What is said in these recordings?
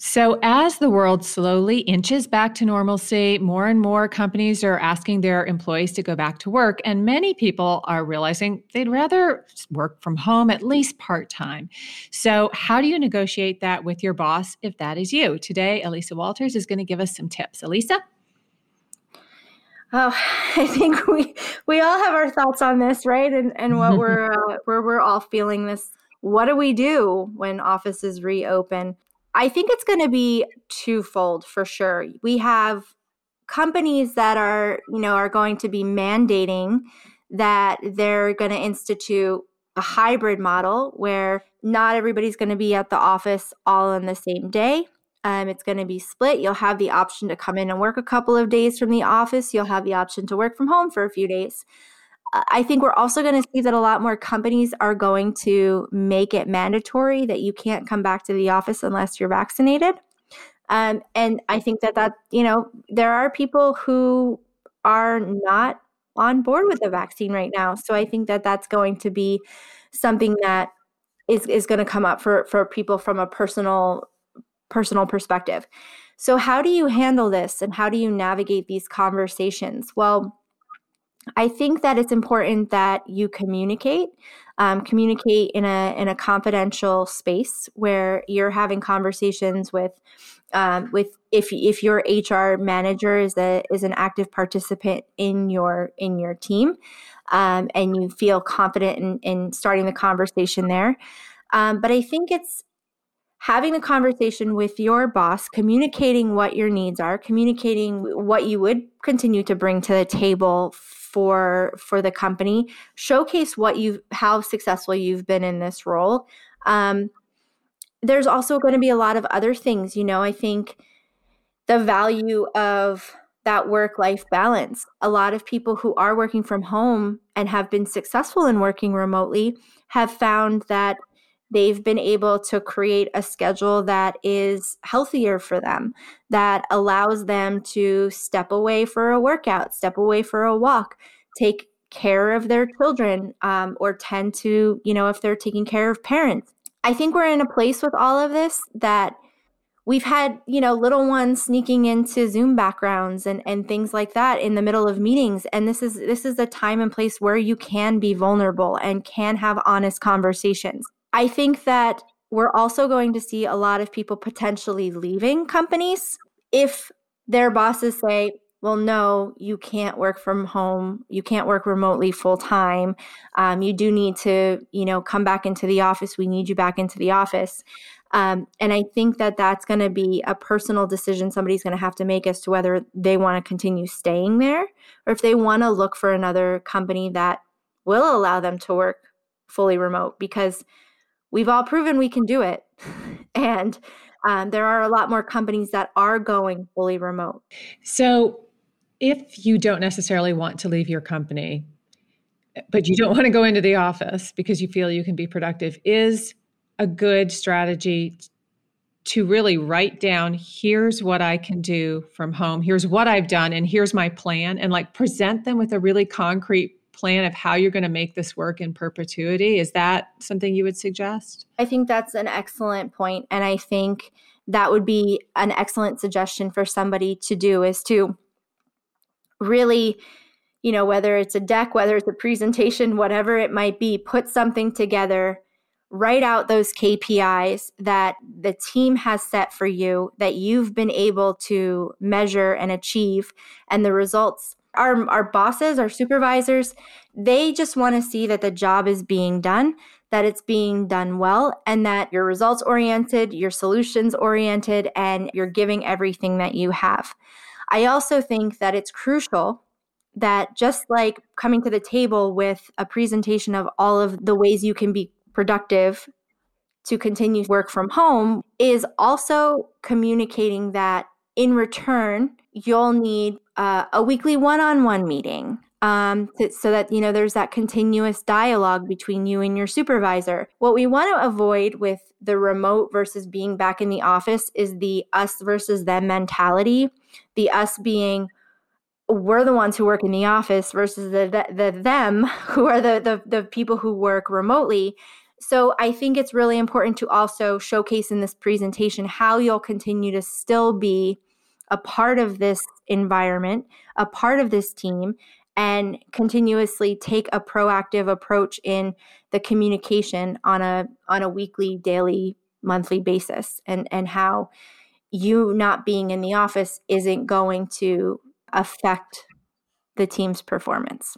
So, as the world slowly inches back to normalcy, more and more companies are asking their employees to go back to work, and many people are realizing they'd rather work from home at least part time. So, how do you negotiate that with your boss if that is you? Today, Elisa Walters is going to give us some tips. Elisa? Oh, I think we we all have our thoughts on this, right? And and what we're uh, where we're all feeling this. What do we do when offices reopen? I think it's going to be twofold for sure. We have companies that are, you know, are going to be mandating that they're going to institute a hybrid model where not everybody's going to be at the office all on the same day. Um, it's going to be split. You'll have the option to come in and work a couple of days from the office. You'll have the option to work from home for a few days. I think we're also going to see that a lot more companies are going to make it mandatory that you can't come back to the office unless you're vaccinated. Um, and I think that that you know there are people who are not on board with the vaccine right now. So I think that that's going to be something that is is going to come up for for people from a personal personal perspective. So how do you handle this and how do you navigate these conversations? Well, I think that it's important that you communicate, um, communicate in a in a confidential space where you're having conversations with um, with if if your HR manager is a is an active participant in your in your team, um, and you feel confident in, in starting the conversation there. Um, but I think it's having the conversation with your boss, communicating what your needs are, communicating what you would continue to bring to the table for for the company. Showcase what you how successful you've been in this role. Um, there's also going to be a lot of other things you know? I think the value of that work life balance. A lot of people who are working from home and have been successful in working remotely have found that they've been able to create a schedule that is healthier for them, that allows them to step away for a workout, step away for a walk, take care of their children, um, or tend to, you know, if they're taking care of parents. I think we're in a place with all of this that we've had you know little ones sneaking into zoom backgrounds and and things like that in the middle of meetings and this is this is a time and place where you can be vulnerable and can have honest conversations I think that we're also going to see a lot of people potentially leaving companies if their bosses say, well, no, you can't work from home. You can't work remotely full time. Um, you do need to, you know, come back into the office. We need you back into the office. Um, and I think that that's going to be a personal decision somebody's going to have to make as to whether they want to continue staying there or if they want to look for another company that will allow them to work fully remote because we've all proven we can do it. And um, there are a lot more companies that are going fully remote. So, if you don't necessarily want to leave your company, but you don't want to go into the office because you feel you can be productive, is a good strategy to really write down here's what I can do from home, here's what I've done, and here's my plan, and like present them with a really concrete plan of how you're going to make this work in perpetuity. Is that something you would suggest? I think that's an excellent point, and I think that would be an excellent suggestion for somebody to do is to really you know, whether it's a deck, whether it's a presentation, whatever it might be, put something together, write out those KPIs that the team has set for you that you've been able to measure and achieve, and the results. Our, our bosses, our supervisors, they just want to see that the job is being done, that it's being done well, and that you're results oriented, you're solutions oriented, and you're giving everything that you have. I also think that it's crucial that just like coming to the table with a presentation of all of the ways you can be productive to continue work from home is also communicating that in return you'll need uh, a weekly one-on-one meeting um, to, so that you know there's that continuous dialogue between you and your supervisor. What we want to avoid with the remote versus being back in the office is the us versus them mentality. The us being we're the ones who work in the office versus the the, the them who are the, the the people who work remotely. So i think it's really important to also showcase in this presentation how you'll continue to still be a part of this environment a part of this team and continuously take a proactive approach in the communication on a on a weekly daily monthly basis and and how you not being in the office isn't going to affect the team's performance.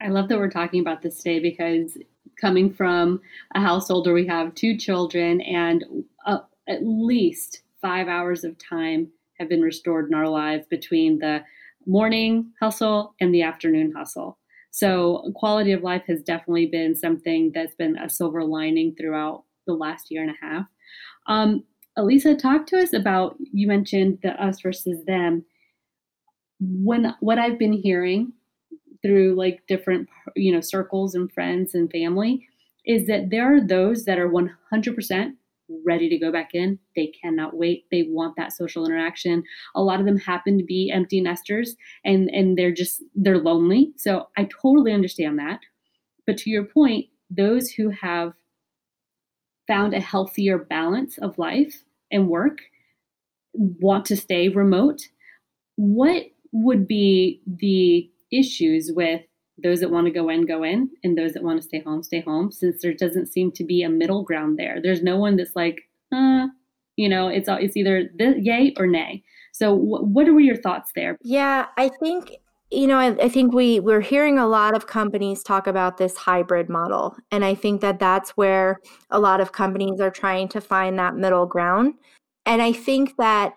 I love that we're talking about this today because coming from a household where we have two children and uh, at least five hours of time have been restored in our lives between the morning hustle and the afternoon hustle. So, quality of life has definitely been something that's been a silver lining throughout the last year and a half. Um, Elisa, talk to us about you mentioned the us versus them when what I've been hearing through like different you know circles and friends and family is that there are those that are 100% ready to go back in. They cannot wait. They want that social interaction. A lot of them happen to be empty nesters and and they're just they're lonely. So I totally understand that. But to your point, those who have found a healthier balance of life and work want to stay remote. What would be the issues with those that want to go in, go in, and those that want to stay home, stay home, since there doesn't seem to be a middle ground there. There's no one that's like, uh, you know, it's it's either the yay or nay. So, wh- what were your thoughts there? Yeah, I think you know, I, I, think we we're hearing a lot of companies talk about this hybrid model, and I think that that's where a lot of companies are trying to find that middle ground. And I think that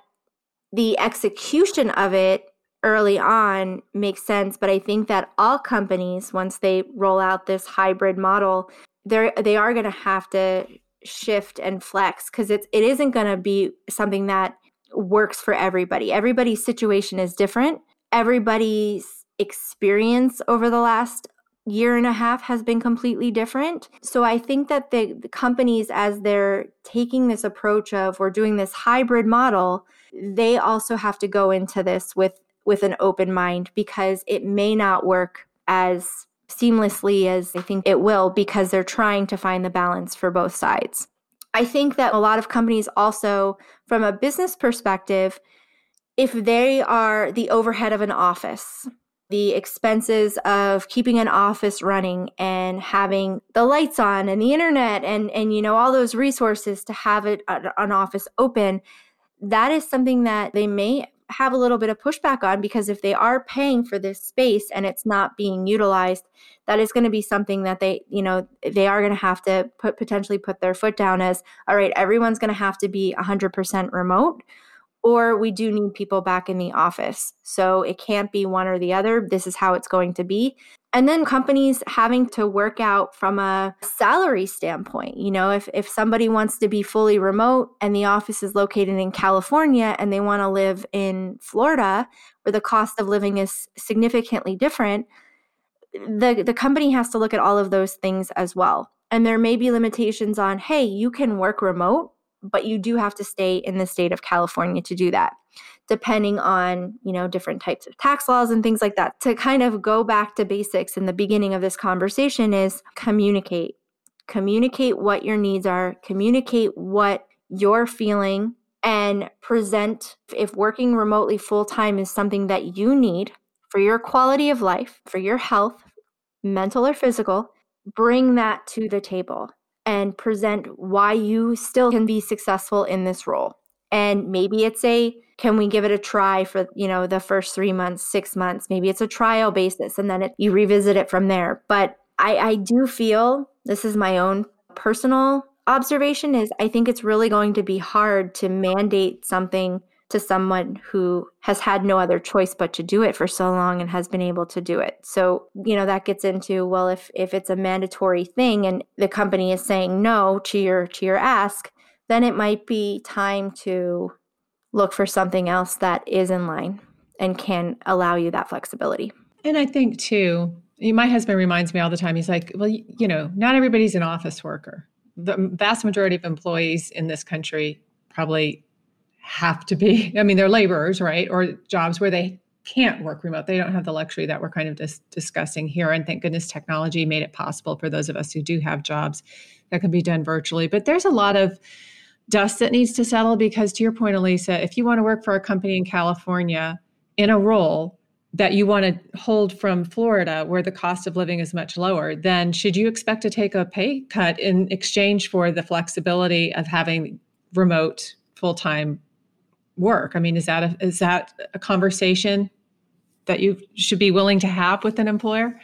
the execution of it early on makes sense but i think that all companies once they roll out this hybrid model they're they are going to have to shift and flex because it's it isn't going to be something that works for everybody everybody's situation is different everybody's experience over the last year and a half has been completely different. So I think that the, the, companies, as they're taking this approach of we're doing this hybrid model, they also have to go into this with with an open mind because it may not work as seamlessly as I think it will because they're trying to find the balance for both sides. I think that a lot of companies also, from a business perspective, if they are the overhead of an office, the expenses of keeping an office running and having the lights on and the internet and and you know all those resources to have it an office open that is something that they may have a little bit of pushback on because if they are paying for this space and it's not being utilized that is going to be something that they you know they are going to have to put potentially put their foot down as all right everyone's going to have to be 100% remote or we do need people back in the office. So it can't be one or the other. This is how it's going to be and then companies having to work out from a salary standpoint you know if, if somebody wants to be fully remote and the office is located in california and they want to live in florida where the cost of living is significantly different the, the company has to look at all of those things as well. And there may be limitations on hey you can work remote but you do have to stay in the state of california to do that depending on you know different types of tax laws and things like that. To kind of go back to basics in the beginning of this conversation is communicate. Communicate what your needs are communicate what you're feeling and present if working remotely full time is something that you need for your quality of life, for your health, mental or physical, bring that to the table and present why you still can be successful in this role. And maybe it's a can we give it a try for, you know, the first 3 months, 6 months. Maybe it's a trial basis and then it, you revisit it from there. But I I do feel this is my own personal observation is I think it's really going to be hard to mandate something to someone who has had no other choice but to do it for so long and has been able to do it. So, you know, that gets into well if if it's a mandatory thing and the company is saying no to your to your ask, then it might be time to look for something else that is in line and can allow you that flexibility. And I think too, my husband reminds me all the time. He's like, "Well, you know, not everybody's an office worker. The vast majority of employees in this country probably have to be i mean they're laborers right? Or jobs where they can't work remote. They don't have the luxury that we're kind of dis- discussing here. And thank goodness technology made it possible for those of us who do have jobs that can be done virtually. But there's a lot of dust that needs to settle because to your point elisa if you want to work for a company in california in a role that you want to hold from Florida, where the cost of living is much lower, then should you expect to take a pay cut in exchange for the flexibility of having remote full time work? I mean, is that a, is that a conversation that you should be willing to have with an employer?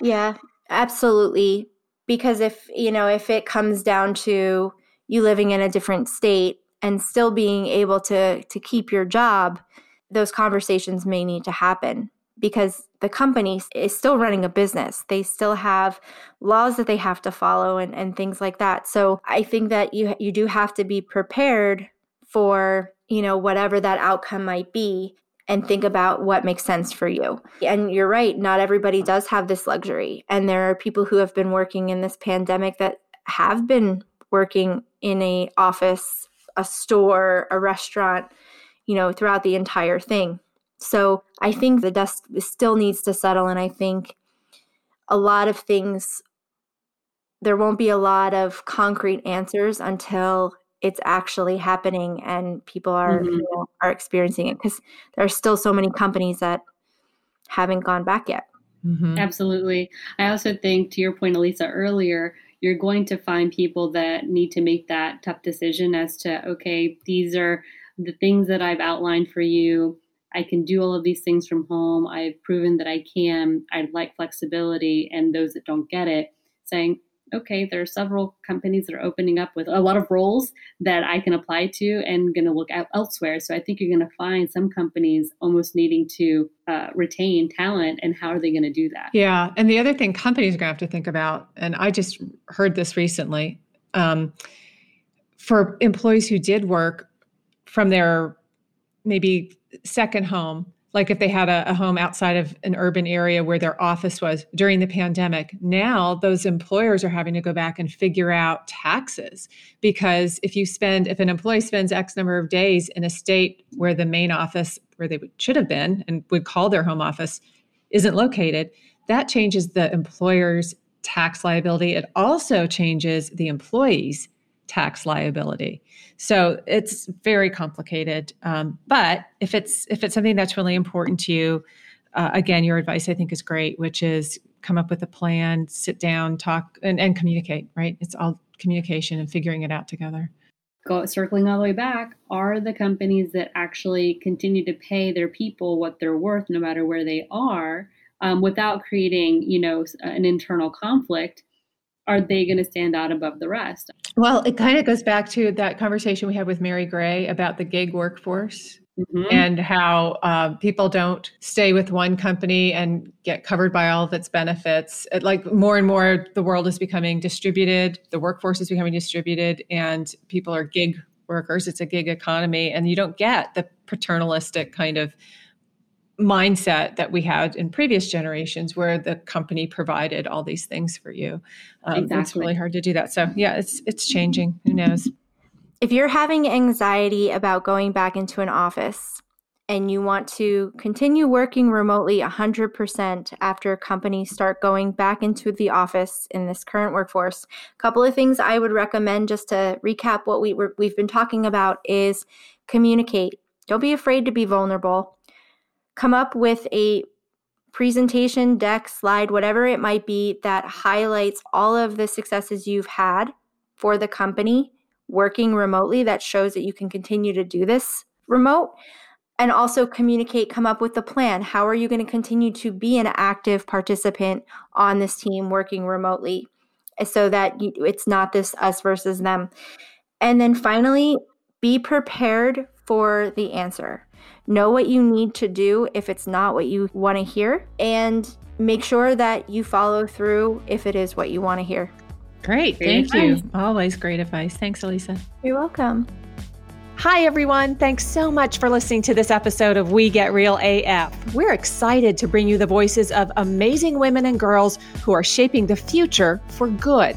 Yeah, absolutely. Because if, you know, if it comes down to you living in a different state and still being able to to keep your job, those conversations may need to happen because the company is still running a business. They still have laws that they have to follow and, and things like that. So I think that you you do have to be prepared for you know, whatever that outcome might be and think about what makes sense for you. And you're right, not everybody does have this luxury. And there are people who have been working in this pandemic that have been working in a office, a store, a restaurant, you know, throughout the entire thing. So I think the dust still needs to settle and I think a lot of things there won't be a lot of concrete answers until it's actually happening and people are mm-hmm. you know, are experiencing it because there are still so many companies that haven't gone back yet. Mm-hmm. Absolutely. I also think, to your point, Elisa, earlier, you're going to find people that need to make that tough decision as to, okay, these are the things that I've outlined for you. I can do all of these things from home. I've proven that I can. I'd like flexibility. And those that don't get it, saying, okay, there are several companies that are opening up with a lot of roles that I can apply to and going to look out elsewhere. So I think you're going to find some companies almost needing to uh, retain talent, and how are they going to do that? Yeah, and the other thing companies are going to have to think about, and I just heard this recently, um, for employees who did work from their maybe second home like if they had a, a, home outside of an urban area where their office was during the pandemic now those employers are having to go back and figure out taxes. Because if you spend if an employee spends x number of days in a state where the main office where they should have been and would call their home office isn't located that changes the employer's tax liability. It also changes the employee's tax liability. So it's very complicated. Um, but if it's if it's something that's really important to you, uh, again, your advice I think is great, which is come up with a plan, sit down, talk, and, and communicate. Right? It's all communication and figuring it out together. Go circling all the way back. Are the companies that actually continue to pay their people what they're worth, no matter where they are, um, without creating, you know, an internal conflict? Are they going to stand out above the rest? Well, it kind of goes back to that conversation we had with Mary Gray about the gig workforce. Mm-hmm. And how uh, people don't stay with one company and get covered by all of its benefits. It, like more and more, the world is becoming distributed, the workforce is becoming distributed, and people are gig workers. It's a gig economy, and you don't get the paternalistic kind of mindset that we had in previous generations where the company provided all these things for you. Um, exactly. It's really hard to do that. So yeah, it's it's changing. Who knows? If you're having anxiety about going back into an office and you want to continue working remotely 100% after companies start going back into the office in this current workforce, a couple of things I would recommend just to recap what we were, we've been talking about is communicate. Don't be afraid to be vulnerable come up with a presentation, deck, slide, whatever it might be that highlights all of the successes you've had for the company working remotely that shows that you can continue to do this remote and also communicate come up with a plan. How are you going to continue to be an active participant on this team working remotely so that you, it's not this us versus them? And then finally be prepared for the answer know what you need to do if it's not what you want to hear and make sure that you follow through if it is what you want to hear great thank great you always great advice thanks elisa you're welcome Hi, everyone. Thanks so much for listening to this episode of We Get Real AF. We're excited to bring you the voices of amazing women and girls who are shaping the future for good.